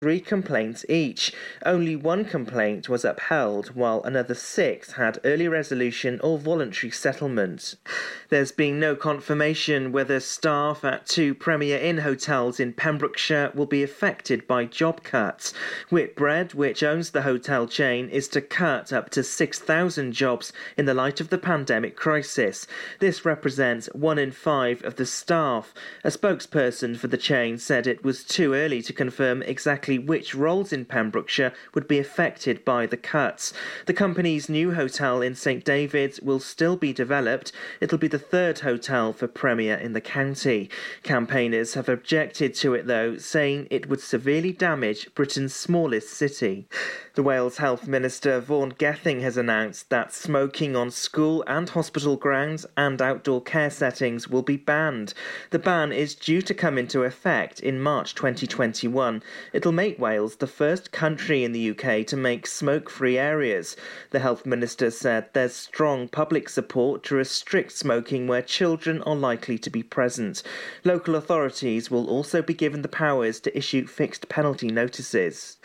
three complaints each. Only one complaint was upheld, while another six had early resolution or voluntary settlement. There's been no confirmation whether staff at two Premier Inn hotels in Pembrokeshire will be affected by job cuts. Whitbread, which owns the hotel chain, is to cut up to 6,000 jobs in the light of the pandemic crisis. This represents one in five of the staff. A spokesperson for the chain said it was too early to confirm exactly which roles in Pembrokeshire would be affected by the cuts. The company's new hotel in St David's will still be developed. It'll be the third hotel for Premier in the county. Campaigners have objected to it though, saying it would severely damage Britain's smallest city. The Wales Health Minister Vaughan Gething has announced that smoking on school and hospital grounds and outdoor care settings will be banned. The ban is due to come into effect in March 2021. It'll make Wales the first country in the UK to make smoke free areas. The Health Minister said there's strong public support to restrict smoking where children are likely to be present. Local authorities will also be given the powers to issue fixed penalty notices.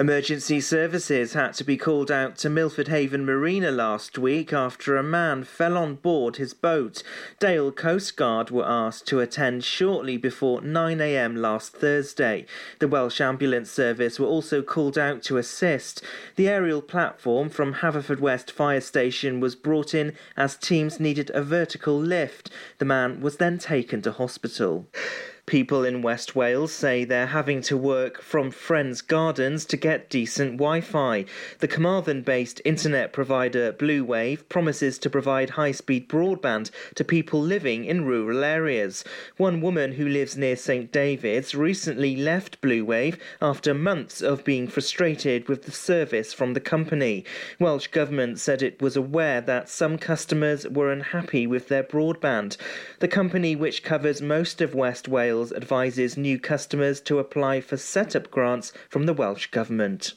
Emergency services had to be called out to Milford Haven Marina last week after a man fell on board his boat. Dale Coast Guard were asked to attend shortly before 9am last Thursday. The Welsh Ambulance Service were also called out to assist. The aerial platform from Haverfordwest Fire Station was brought in as teams needed a vertical lift. The man was then taken to hospital. People in West Wales say they're having to work from friends' gardens to get decent Wi Fi. The Carmarthen based internet provider Blue Wave promises to provide high speed broadband to people living in rural areas. One woman who lives near St David's recently left Blue Wave after months of being frustrated with the service from the company. Welsh Government said it was aware that some customers were unhappy with their broadband. The company, which covers most of West Wales, Wales advises new customers to apply for setup grants from the Welsh Government.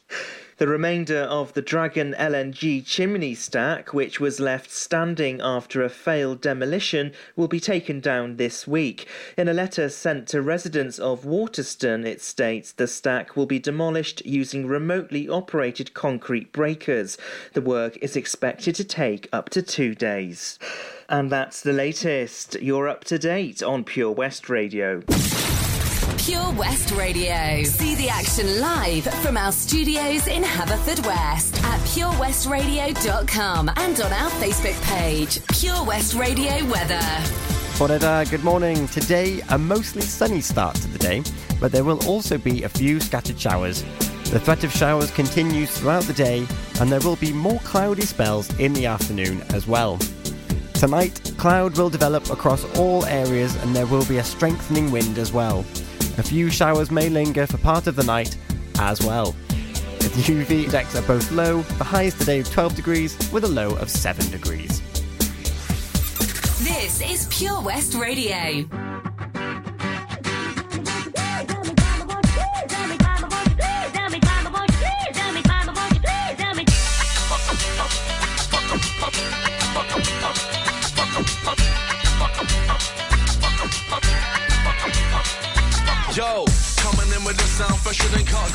The remainder of the Dragon LNG chimney stack, which was left standing after a failed demolition, will be taken down this week. In a letter sent to residents of Waterston, it states the stack will be demolished using remotely operated concrete breakers. The work is expected to take up to two days. And that's the latest. You're up to date on Pure West Radio. Pure West Radio. See the action live from our studios in Haverfordwest at purewestradio.com and on our Facebook page, Pure West Radio Weather. Boneda, good morning. Today, a mostly sunny start to the day, but there will also be a few scattered showers. The threat of showers continues throughout the day, and there will be more cloudy spells in the afternoon as well. Tonight, cloud will develop across all areas and there will be a strengthening wind as well. A few showers may linger for part of the night as well. The UV index are both low, the highest today of 12 degrees with a low of 7 degrees. This is Pure West Radio. Yo, coming in with a sound fresher than cut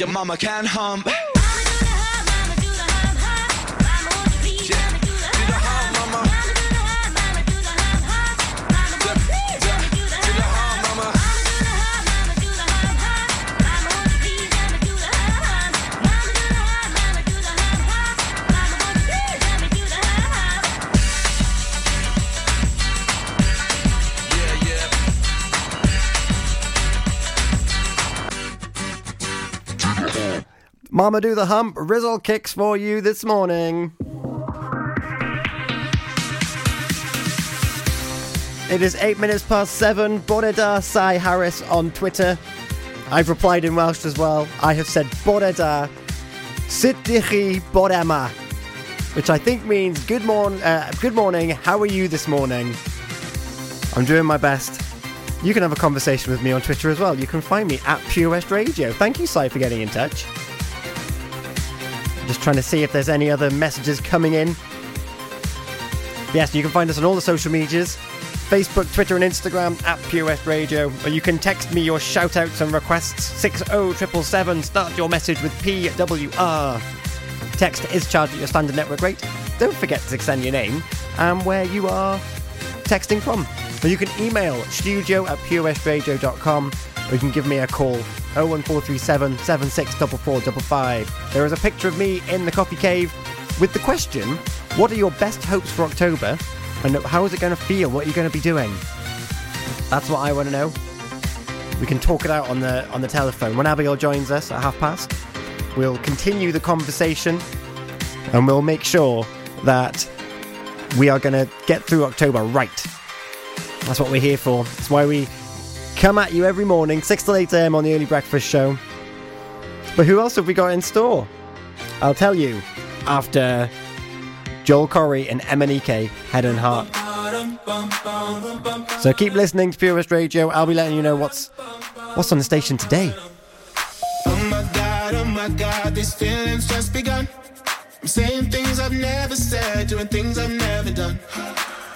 your mama can hump. Mama do the hump, Rizzle kicks for you this morning. It is eight minutes past seven. Bore da Sai Harris on Twitter. I've replied in Welsh as well. I have said Bore da Sitdichi Borema, which I think means good morning. Uh, good morning. How are you this morning? I'm doing my best. You can have a conversation with me on Twitter as well. You can find me at Pure West Radio. Thank you, Sai, for getting in touch. Just trying to see if there's any other messages coming in. Yes, you can find us on all the social medias Facebook, Twitter, and Instagram at West Radio. Or you can text me your shout outs and requests 60777. Start your message with PWR. Text is charged at your standard network rate. Don't forget to send your name and where you are texting from. Or you can email studio at purewestradio.com or you can give me a call 01437 764455. There is a picture of me in the coffee cave with the question What are your best hopes for October? And how is it going to feel? What are you going to be doing? That's what I want to know. We can talk it out on the on the telephone. When Abigail joins us at half past, we'll continue the conversation and we'll make sure that we are going to get through October right. That's what we're here for. That's why we come at you every morning, 6 till 8 a.m. on the early breakfast show. But who else have we got in store? I'll tell you after Joel Corry and MNEK, Head and Heart. So keep listening to Pure West Radio. I'll be letting you know what's what's on the station today. Oh my god, oh my god, feelings just begun. I'm saying things I've never said, doing things I've never done.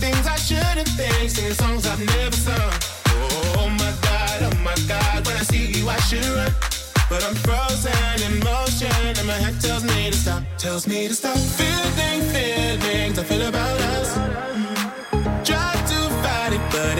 Things I shouldn't think, singing songs I've never sung. Oh my god, oh my god, when I see you I should run. But I'm frozen in motion, and my head tells me to stop, tells me to stop. Feeling feelings I feel about us.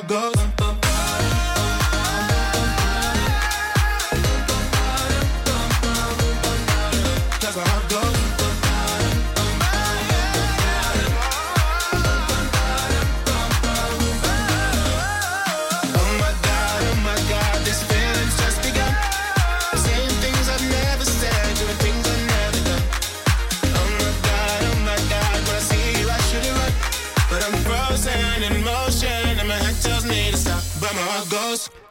Run. But I'm frozen in motion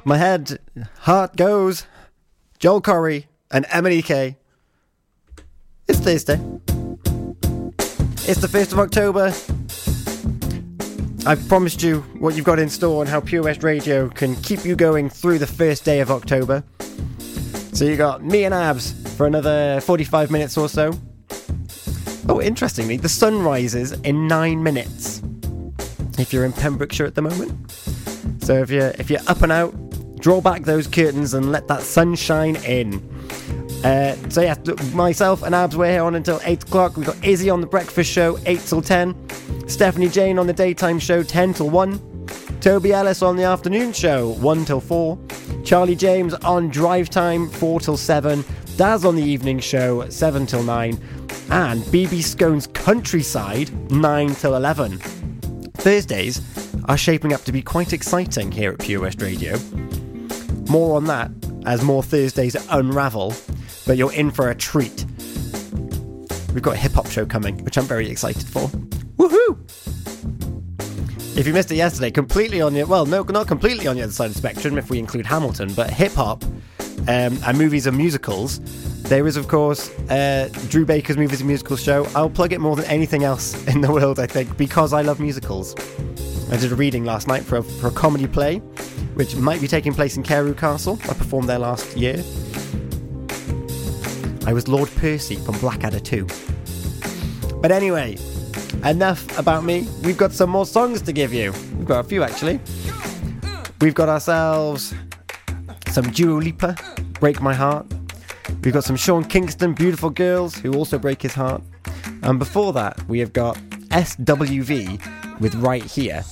My head, heart goes. Joel Corry and MNEK. It's Thursday. It's the 1st of October. I've promised you what you've got in store and how Pure West Radio can keep you going through the first day of October. So you got me and Abs for another 45 minutes or so. Oh, interestingly, the sun rises in nine minutes. If you're in Pembrokeshire at the moment. So if you're if you're up and out, draw back those curtains and let that sunshine in. Uh, so yeah, myself and Abs we're here on until eight o'clock. We've got Izzy on the breakfast show eight till ten. Stephanie Jane on the daytime show ten till one. Toby Ellis on the afternoon show one till four. Charlie James on drive time four till seven. Daz on the evening show seven till nine. And BB Scone's countryside nine till eleven. Thursdays are shaping up to be quite exciting here at Pure West Radio. More on that as more Thursdays unravel, but you're in for a treat. We've got a hip hop show coming, which I'm very excited for. Woohoo! If you missed it yesterday, completely on your well, no, not completely on the other side of the spectrum if we include Hamilton, but hip hop um, and movies and musicals. There is, of course, uh, Drew Baker's Movies and Musicals show. I'll plug it more than anything else in the world, I think, because I love musicals. I did a reading last night for a, for a comedy play, which might be taking place in Carew Castle. I performed there last year. I was Lord Percy from Blackadder 2. But anyway, enough about me. We've got some more songs to give you. We've got a few actually. We've got ourselves some Dua Lipa, Break My Heart. We've got some Sean Kingston, Beautiful Girls, who also break his heart. And before that, we have got SWV with Right Here.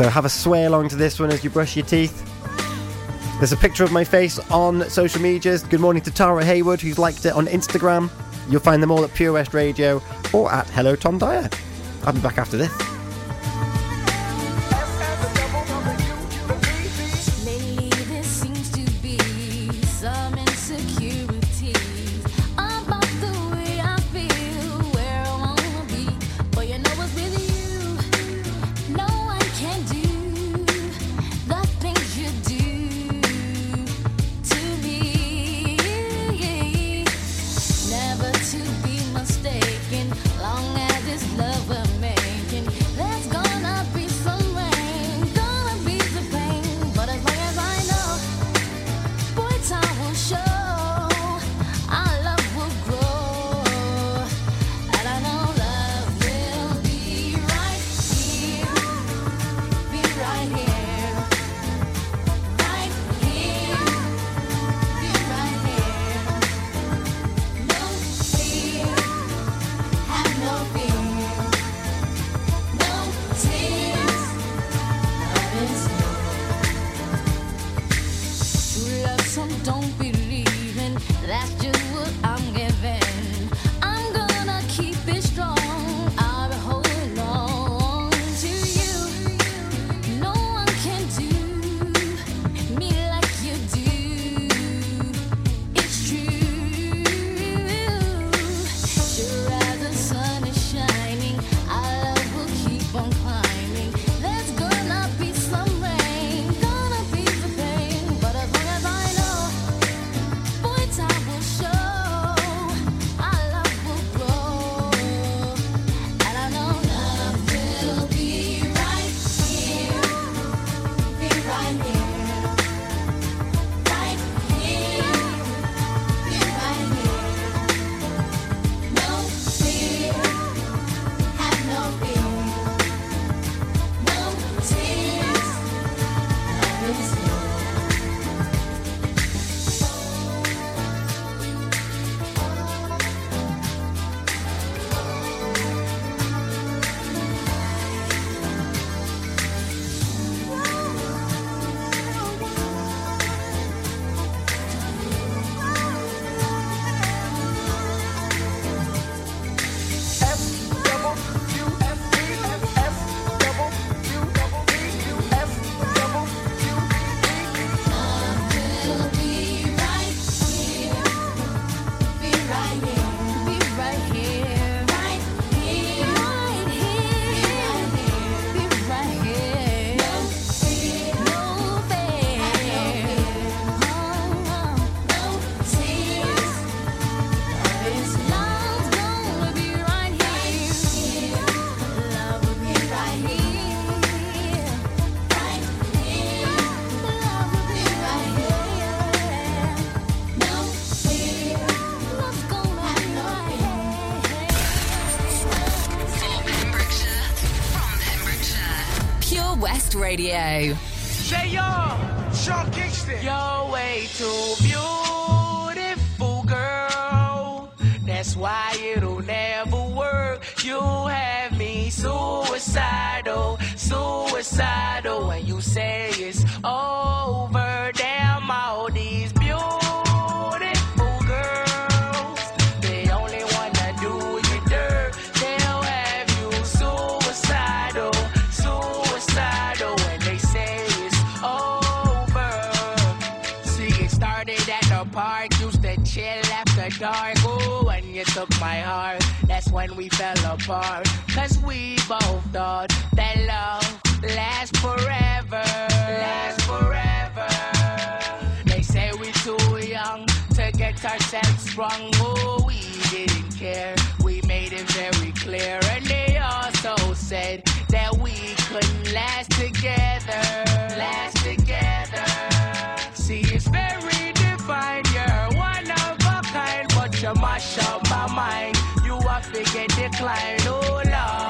So have a sway along to this one as you brush your teeth. There's a picture of my face on social medias. Good morning to Tara Haywood, who's liked it on Instagram. You'll find them all at Pure West Radio or at Hello Tom Dyer. I'll be back after this. Radio. Say yo, Sean Kingston. You're way too beautiful, girl. That's why it'll never work. You have me suicidal, suicidal. When you say it's over, when we fell apart. Cause we both thought that love lasts forever. Lasts forever. They say we too young to get ourselves sprung. Oh, we didn't care. We made it very clear. And they also said that we couldn't last together. Last together. See, it's very divine. You're one of a kind, but you mash up my mind. You have to get declined. Oh, Lord.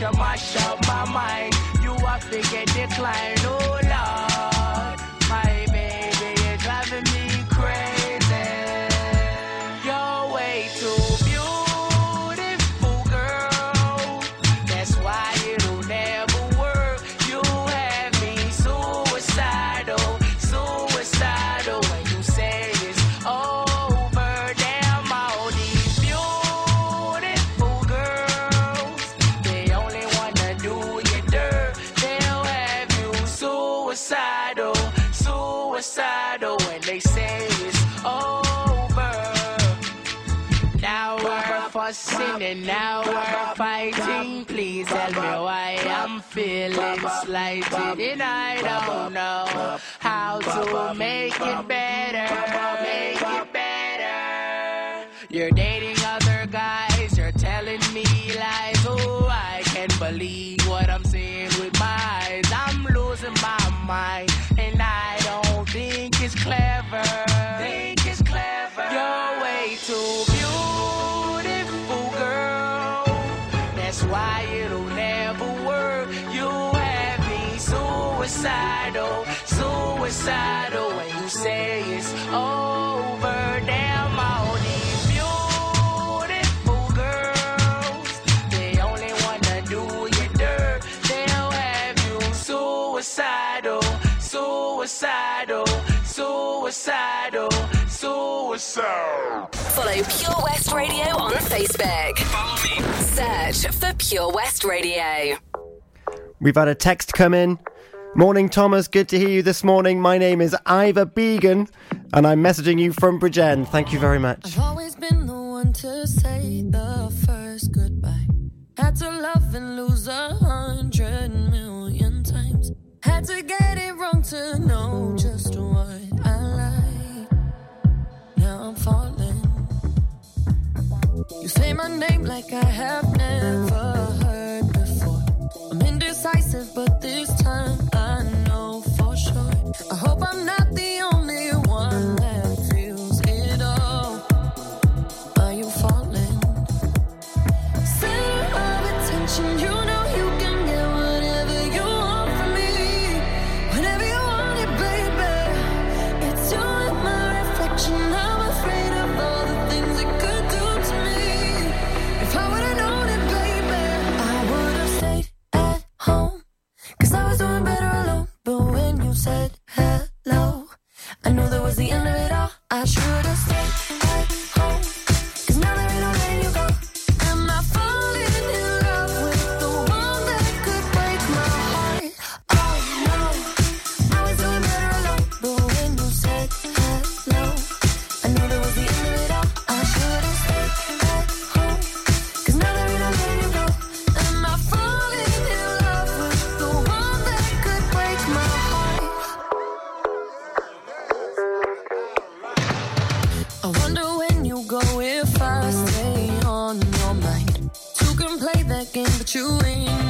You mash up my mind. You have to get declined. Oh, and now we're fighting. Please tell me why I'm feeling slighted and I don't know how to make it better. Make it better. You're dating suicidal, suicidal. When you say it's over, damn all these beautiful girls. They only wanna do you dirt. They'll have you suicidal, suicidal, suicidal, suicidal. Follow Pure West Radio on Facebook. Follow me. Search for Pure West Radio. We've had a text come in. Morning, Thomas. Good to hear you this morning. My name is Ivor Began, and I'm messaging you from Bridgend. Thank you very much. I've always been the one to say the first goodbye. Had to love and lose a hundred million times. Had to get it wrong to know just what I like. Now I'm falling. You say my name like I have never heard indecisive, but this time I know for sure. I hope I'm not I knew that was the end of it all. I should've. You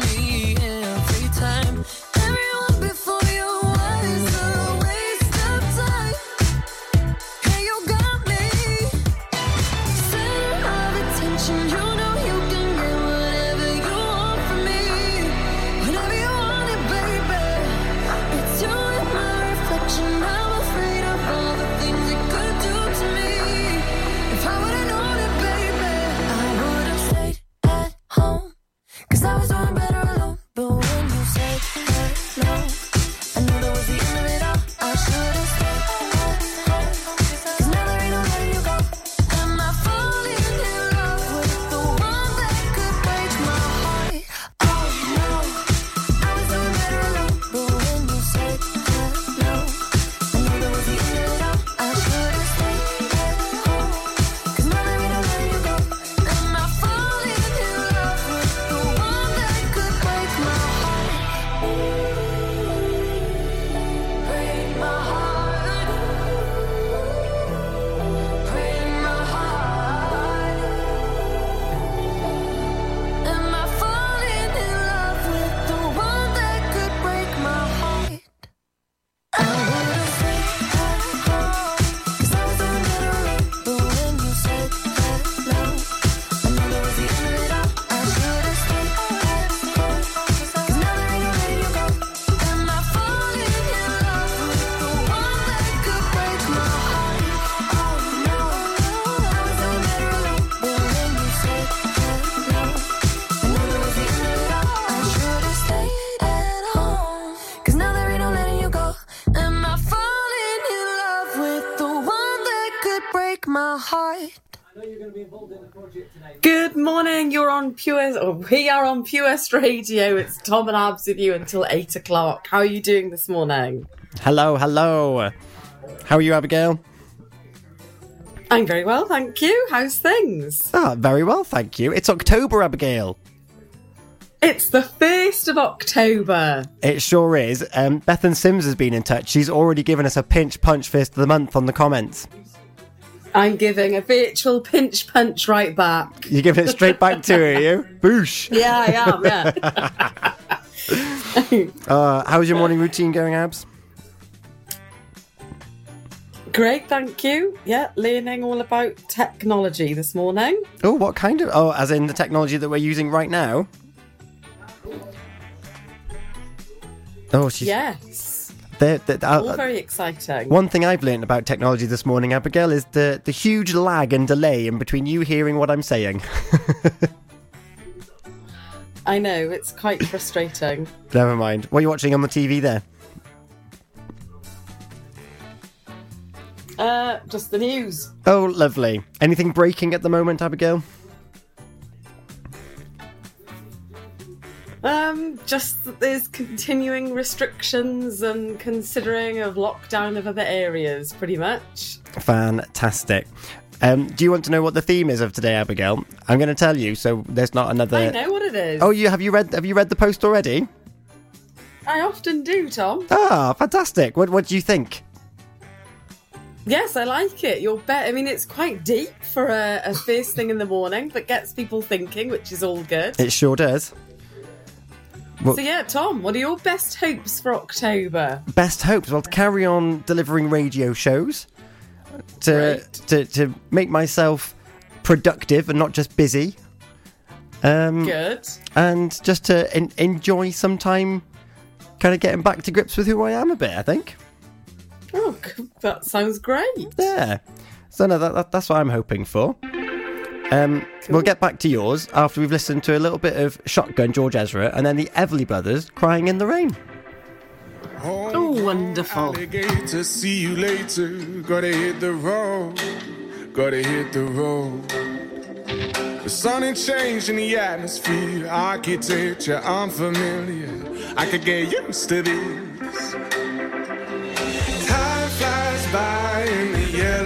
Good morning. You're on Pure. Or we are on Pure West Radio. It's Tom and Abs with you until eight o'clock. How are you doing this morning? Hello, hello. How are you, Abigail? I'm very well, thank you. How's things? Ah, very well, thank you. It's October, Abigail. It's the first of October. It sure is. Um, Bethan Sims has been in touch. She's already given us a pinch punch fist of the month on the comments. I'm giving a virtual pinch punch right back. You're giving it straight back to her, are you? Boosh. Yeah, I am. Yeah. Uh, how's your morning routine going, Abs? Great, thank you. Yeah, learning all about technology this morning. Oh, what kind of? Oh, as in the technology that we're using right now? Oh, she's. Yes, there- there- uh, all uh, very exciting. One thing I've learned about technology this morning, Abigail, is the, the huge lag and delay in between you hearing what I'm saying. I know it's quite frustrating. Never mind. What are you watching on the TV there? Uh, just the news. Oh, lovely. Anything breaking at the moment, Abigail? Um, just that there's continuing restrictions and considering of lockdown of other areas, pretty much. Fantastic. Um, do you want to know what the theme is of today, Abigail? I'm going to tell you, so there's not another. I know what it is. Oh, you have you read have you read the post already? I often do, Tom. Ah, fantastic. What what do you think? Yes, I like it. You're bet. I mean, it's quite deep for a, a first thing in the morning, but gets people thinking, which is all good. It sure does. Well- So yeah, Tom, what are your best hopes for October? Best hopes. Well, to carry on delivering radio shows, to to to make myself productive and not just busy, um, Good. and just to en- enjoy some time, kind of getting back to grips with who I am a bit. I think. Oh, that sounds great. Yeah. So no, that, that, that's what I'm hoping for. Um, We'll get back to yours after we've listened to a little bit of Shotgun George Ezra and then the Everly Brothers crying in the rain. Oh, wonderful. Alligator, see you later. Gotta hit the road. Gotta hit the road. The sun ain't changing the atmosphere. Architecture unfamiliar. I could get used to this. Time flies by in the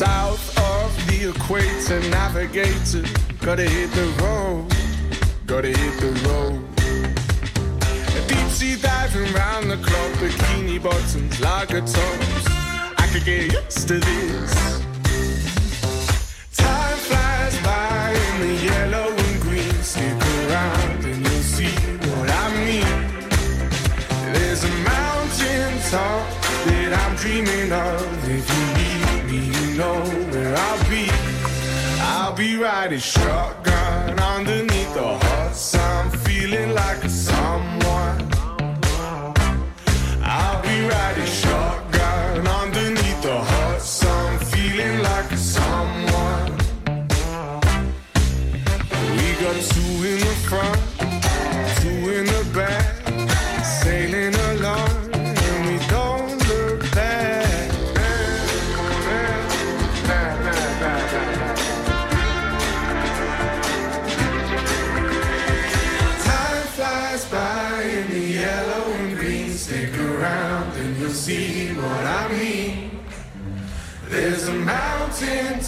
South of the equator, navigator. Gotta hit the road, gotta hit the road. Deep sea diving round the clock, bikini bottoms, lager tops. I could get used to this. Time flies by in the yellow and green. Stick around and you'll see what I mean. There's a mountain top that I'm dreaming of. Riding shotgun underneath the hot sun, feeling like a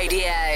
Radio.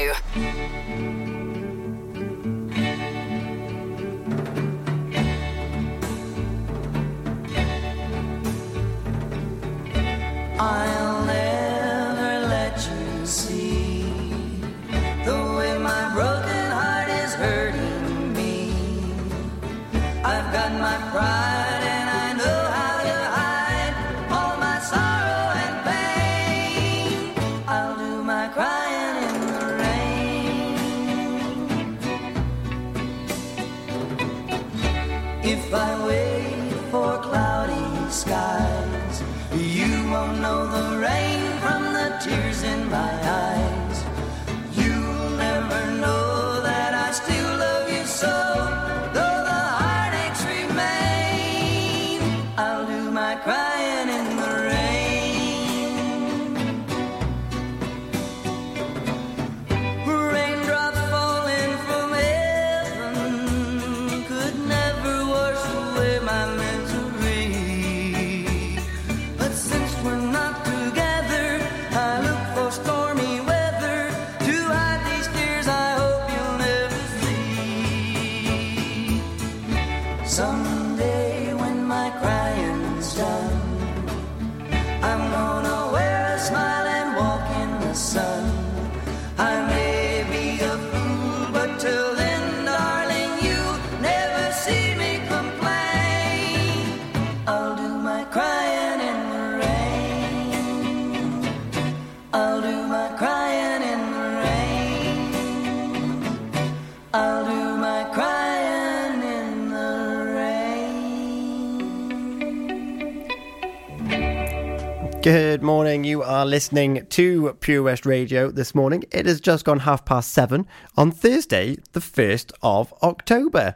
Good morning. You are listening to Pure West Radio this morning. It has just gone half past seven on Thursday, the 1st of October.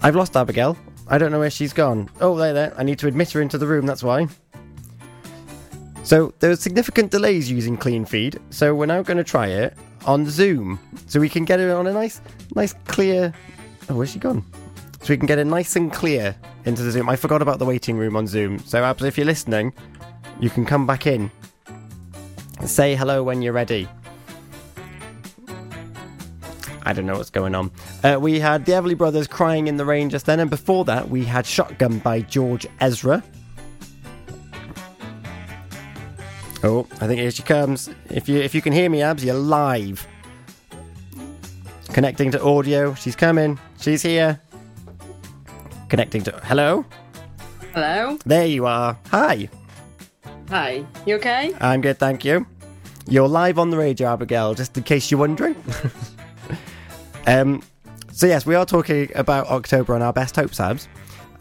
I've lost Abigail. I don't know where she's gone. Oh, there, there. I need to admit her into the room, that's why. So, there were significant delays using Cleanfeed, so we're now going to try it on Zoom. So we can get her on a nice, nice clear. Oh, where's she gone? So we can get it nice and clear into the Zoom. I forgot about the waiting room on Zoom. So, Abs, if you're listening, you can come back in. Say hello when you're ready. I don't know what's going on. Uh, we had the Everly Brothers crying in the rain just then, and before that, we had Shotgun by George Ezra. Oh, I think here she comes. If you if you can hear me, Abs, you're live. Connecting to audio. She's coming. She's here. Connecting to. Hello. Hello. There you are. Hi. Hi. You okay? I'm good, thank you. You're live on the radio, Abigail, just in case you're wondering. um, so yes, we are talking about October and our best hopes, Abs.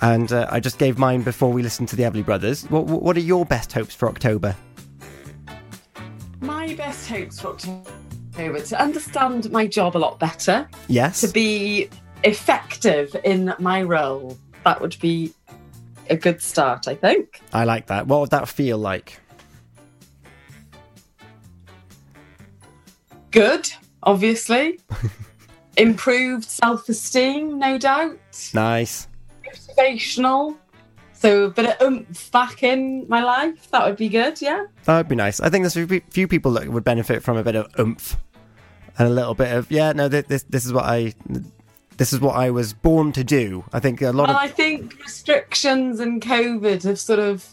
And uh, I just gave mine before we listened to the Everly Brothers. What, what are your best hopes for October? My best hopes for October to understand my job a lot better, Yes. to be effective in my role. That would be a good start, I think. I like that. What would that feel like? Good, obviously. Improved self esteem, no doubt. Nice. Motivational. So a bit of oomph back in my life. That would be good, yeah. That would be nice. I think there's a few- few people that would benefit from a bit of oomph and a little bit of yeah. No, this this is what I this is what I was born to do. I think a lot Well, of I think restrictions and COVID have sort of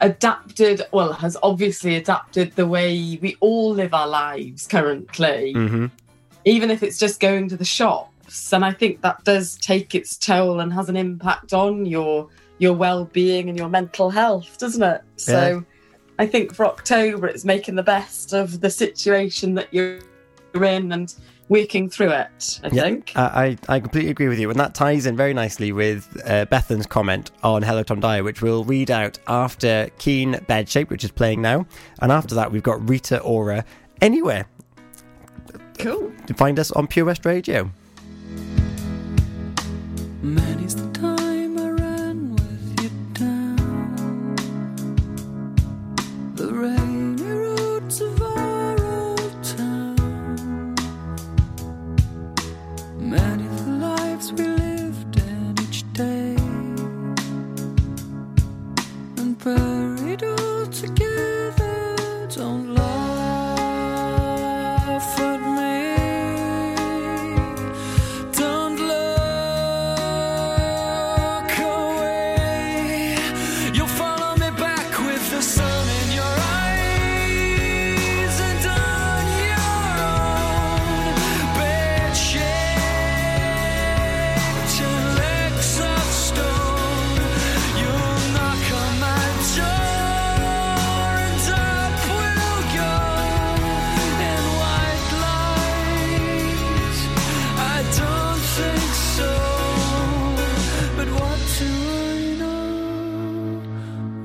adapted, well, has obviously adapted the way we all live our lives currently, Mhm. even if it's just going to the shops. And I think that does take its toll and has an impact on your your well-being and your mental health, doesn't it? So I think for October it's making the best of the situation that you're in and working through it, I Yeah, think. I, I I completely agree with you, and that ties in very nicely with uh, Bethan's comment on Hello Tom Dyer, which we'll read out after Keane Bedshaped, which is playing now, and after that we've got Rita Ora. Anywhere, Cool. find us on Pure West Radio. Many's the time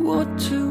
What do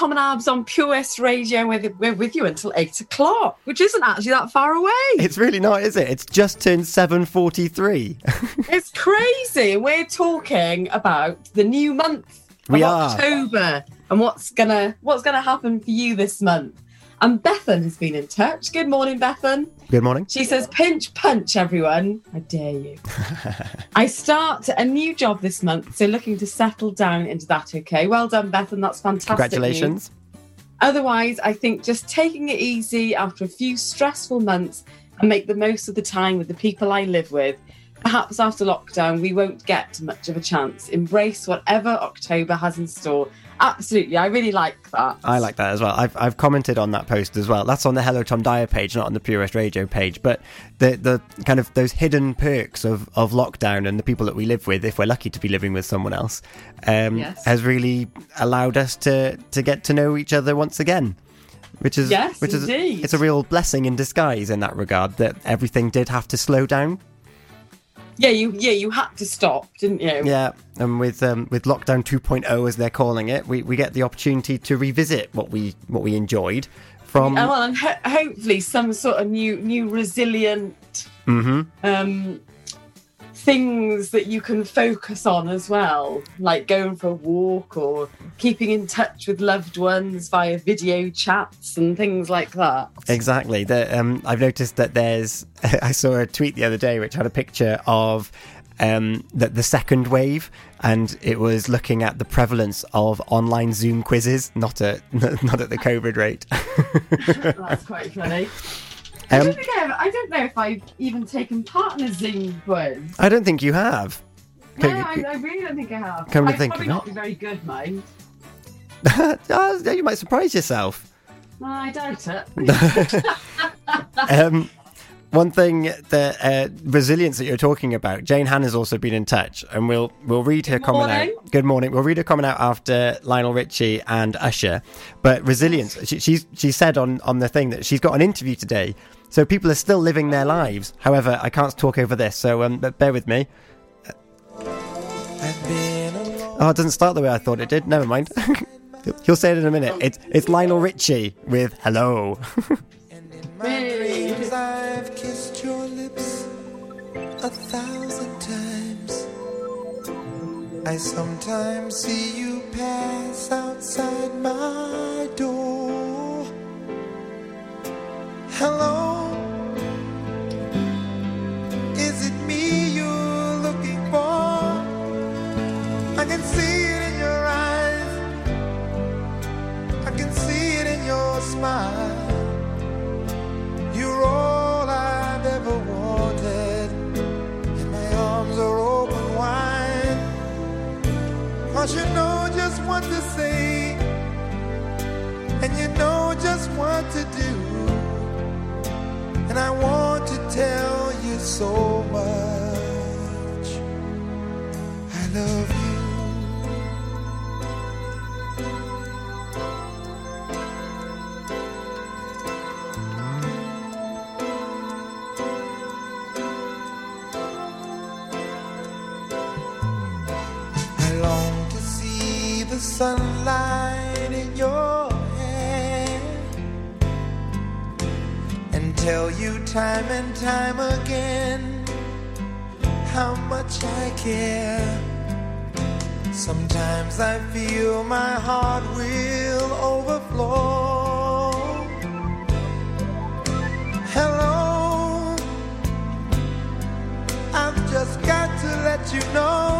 Tom and Abs on Pure West Radio. We're, we're with you until eight o'clock, which isn't actually that far away. It's really not, is it? It's just turned 7.43. It's crazy. We're talking about the new month of We are. October and what's gonna what's gonna happen for you this month. And Bethan has been in touch. Good morning, Bethan. Good morning. She says, pinch punch, everyone. I dare you. I start a new job this month, so looking to settle down into that, okay? Well done, Bethan. That's fantastic. news. Congratulations. Otherwise, I think just taking it easy after a few stressful months and make the most of the time with the people I live with. Perhaps after lockdown, we won't get much of a chance. Embrace whatever October has in store. Absolutely. I really like that. I like that as well. I've, I've commented on that post as well. That's on the Hello Tom Dyer page, not on the Pure West Radio page. But the the kind of those hidden perks of, of lockdown and the people that we live with, if we're lucky to be living with someone else, um, Yes. has really allowed us to to get to know each other once again. Which is Yes, which is indeed. it's a real blessing in disguise in that regard that everything did have to slow down. Yeah, you yeah, you had to stop, didn't you? Yeah, and with um, with lockdown 2.0 as they're calling it, we, we get the opportunity to revisit what we what we enjoyed from And well, and ho- hopefully some sort of new new resilient Mhm. um things that you can focus on as well, like going for a walk or keeping in touch with loved ones via video chats and things like that. Exactly. The, um, I've noticed that there's. I saw a tweet the other day which had a picture of um, the, the second wave, and it was looking at the prevalence of online Zoom quizzes, not at not at the COVID rate. That's quite funny. I, Um, don't think I, have, I don't know if I've even taken part in a Zoom quiz. I don't think you have. No, I, I really don't think I have. Come to I'd think probably of it. not be very good, mind. Ah, you might surprise yourself. No, I doubt it. um, one thing the uh, resilience that you're talking about, Jane Han has also been in touch, and we'll we'll read her comment morning. out. Good morning. We'll read her comment out after Lionel Richie and Usher. But resilience, she, she's she said on on the thing that she's got an interview today, so people are still living their lives. However, I can't talk over this, so um, bear with me. Oh, it doesn't start the way I thought it did. Never mind. He'll say it in a minute. It's it's Lionel Richie with "Hello." My dreams I've kissed your lips a thousand times. I sometimes see you pass outside my door. Hello, is it me you're looking for? I can see it in your eyes. I can see it in your smile. You're all I've ever wanted, and my arms are open you know just what to say, and you know just what to do. And I want to tell you so much. Time and time again how much I care. Sometimes I feel my heart will overflow. Hello, I've just got to let you know.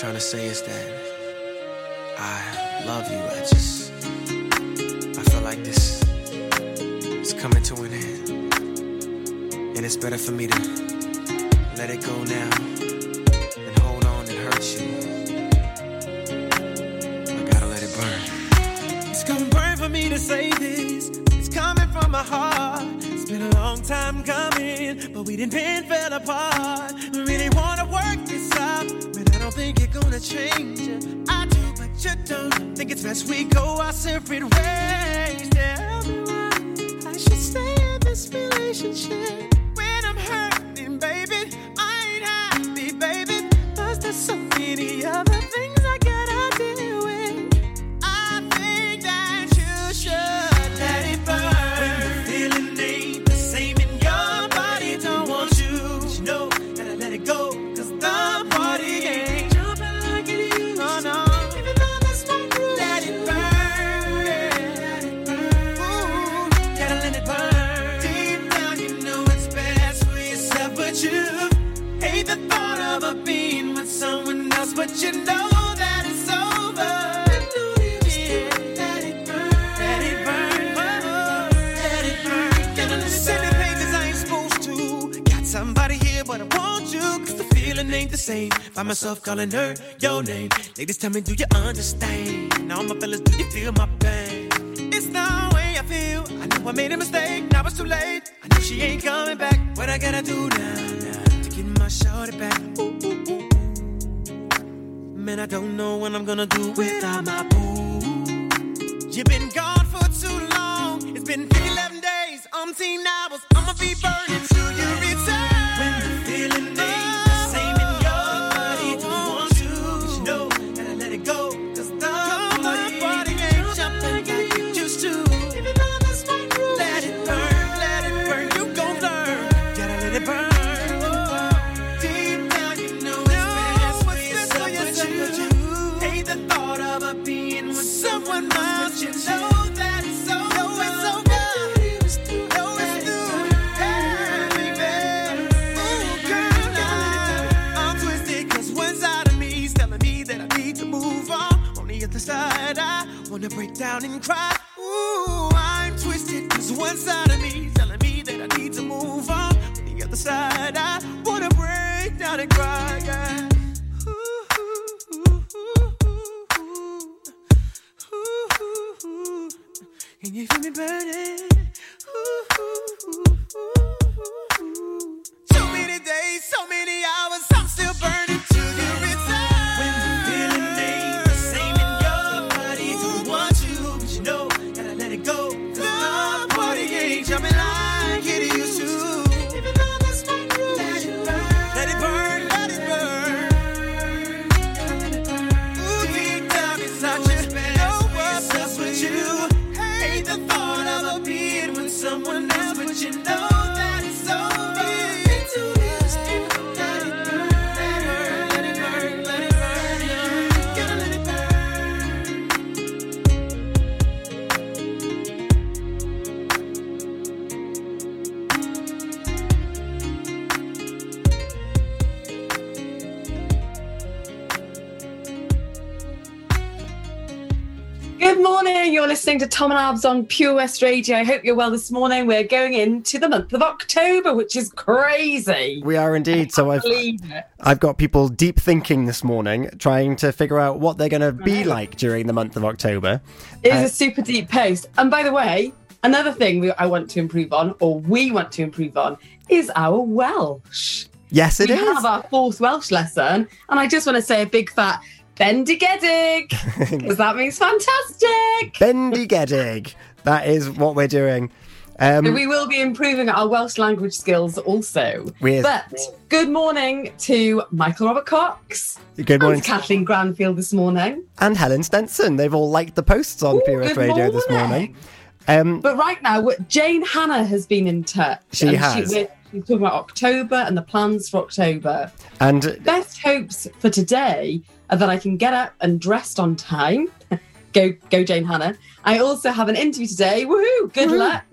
trying to say is that I love you. I just, I feel like this is coming to an end. And it's better for me to let it go now than hold on and hurt you. I gotta let it burn. It's gonna burn for me to say this. It's coming from my heart. It's been a long time coming, but we didn't been fell apart. Gonna change. I do, but you don't. Think it's best we go our separate ways. Tell me why I should stay in this relationship Find myself calling her your name. Ladies, tell me, do you understand? Now, my fellas, do you feel my pain? It's the way I feel. I know I made a mistake. Now it's too late. I know she ain't coming back. What I gotta do now, now to get my shorty back? Ooh, ooh, ooh. Man, I don't know what I'm gonna do without my boo. You've been gone for too long. It's been 11 days, umpteen hours. I'ma be burning down and cry. Ooh, I'm twisted 'cause one side of me telling me that I need to move on. On the other side, I wanna break down and cry. Yeah. Can you feel me burning? Listening to Tom and Abs on Pure West Radio. I hope you're well this morning. We're going into the month of October, which is crazy. We are indeed. So I've I've got people deep thinking this morning, trying to figure out what they're going to be like during the month of October. It is Uh, a super deep post. And by the way, another thing we, I want to improve on, or we want to improve on, is our Welsh. yes, it we is. have our fourth Welsh lesson, and I just want to say a big fat bendigedig, because that means fantastic. Bendigedig. That is what we're doing. Um, And we will be improving our Welsh language skills also. But good morning to Michael Robert Cox good morning. and Kathleen Granfield this morning. and Helen Stenson. They've all liked the posts on Ooh, Pure Earth good Radio this morning. morning. Um, But right now, what- Jane Hannah has been in touch. She has. we're, we're talking about October and the plans for October. and Best hopes for today are that I can get up and dressed on time. go, go, Jane Hannah. I also have an interview today. Woohoo! Good luck.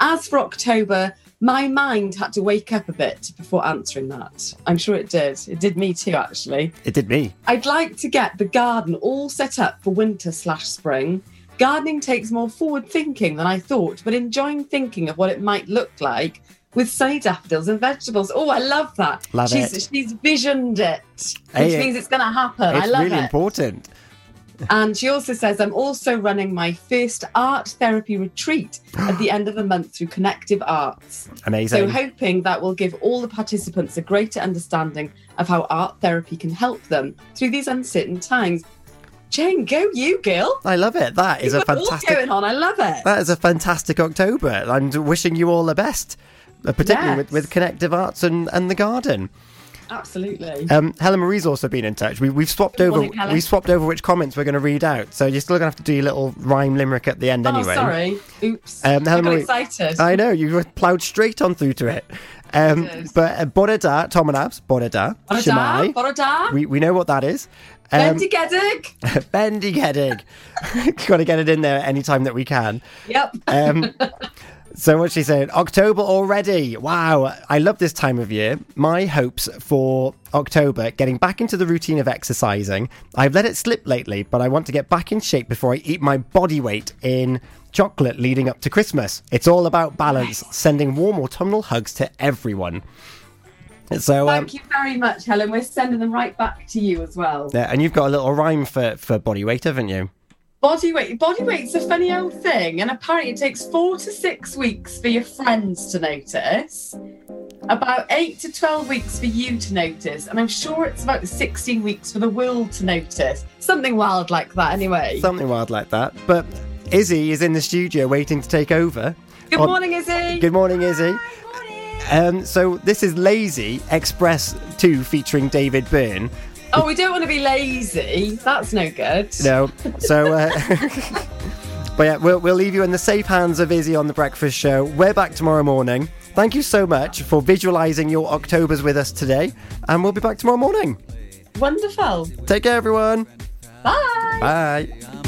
As for October, my mind had to wake up a bit before answering that. I'm sure it did. It did me too, actually. It did me. I'd like to get the garden all set up for winter slash spring. Gardening takes more forward thinking than I thought, but enjoying thinking of what it might look like with sunny daffodils and vegetables. Oh, I love that. Love she's, it. She's visioned it, which Hey, means it's going to happen. I It's love really it. important. And she also says, I'm also running my first art therapy retreat at the end of the month through Connective Arts. Amazing. So, hoping that will give all the participants a greater understanding of how art therapy can help them through these uncertain times. Jane, go you, girl. I love it. That is a You've all fantastic. going on. I love it. That is a fantastic October. I'm wishing you all the best, particularly with, Yes. with Connective Arts and, and the garden. Absolutely. Um, Helen Marie's also been in touch. We, we've swapped Good over. morning, we swapped over which comments we're going to read out. So you're still going to have to do your little rhyme limerick at the end anyway. Oh, sorry. Oops. Um, I Helen got Marie- excited. I know you ploughed straight on through to it. Um, but uh, Bore da, Tom and Abs, Bore da, Borada, Shwmae. Borada. We, we know what that is. Um, Bendy Geddig. Bendigedig. Got to get it in there any time that we can. Yep. Um, so what's she said, October already. Wow, I love this time of year. My hopes for October, getting back into the routine of exercising. I've let it slip lately, but I want to get back in shape before I eat my body weight in chocolate leading up to Christmas. It's all about balance. Sending warm autumnal hugs to everyone. So um, Thank you very much, Helen. We're sending them right back to you as well. yeah, and you've got a little rhyme for for body weight, haven't you? Body weight. Body weight's a funny old thing, and apparently it takes four to six weeks for your friends to notice. About eight to twelve weeks for you to notice, and I'm sure it's about sixteen weeks for the world to notice. Something wild like that, anyway. Something wild like that. But Izzy is in the studio waiting to take over. Good on- morning, Izzy. Good morning, Izzy. Um, so this is Lazy X-Press 2 featuring David Byrne. Oh, we don't want to be lazy. That's no good. No, so uh, but yeah, we'll, we'll leave you in the safe hands of Izzy on the Breakfast Show. We're back tomorrow morning. Thank you so much for visualising your Octobers with us today, and we'll be back tomorrow morning. Wonderful. Take care, everyone. Bye. Bye.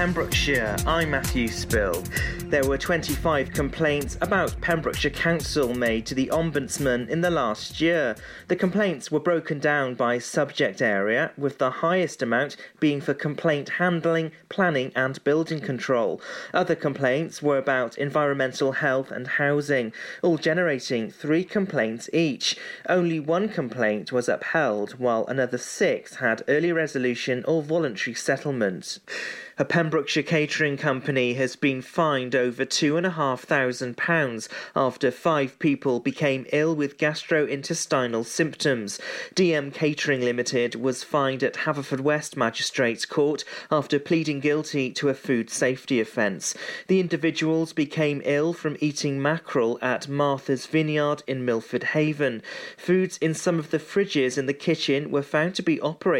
Pembrokeshire, I'm Matthew Spill. There were 25 complaints about Pembrokeshire Council made to the Ombudsman in the last year. The complaints were broken down by subject area, with the highest amount being for complaint handling, planning, and building control. Other complaints were about environmental health and housing, all generating three complaints each. Only one complaint was upheld, while another six had early resolution or voluntary settlement. A Pembrokeshire catering company has been fined over £2,500 after five people became ill with gastrointestinal symptoms. DM Catering Limited was fined at Haverfordwest Magistrates Court after pleading guilty to a food safety offence. The individuals became ill from eating mackerel at Martha's Vineyard in Milford Haven. Foods in some of the fridges in the kitchen were found to be operated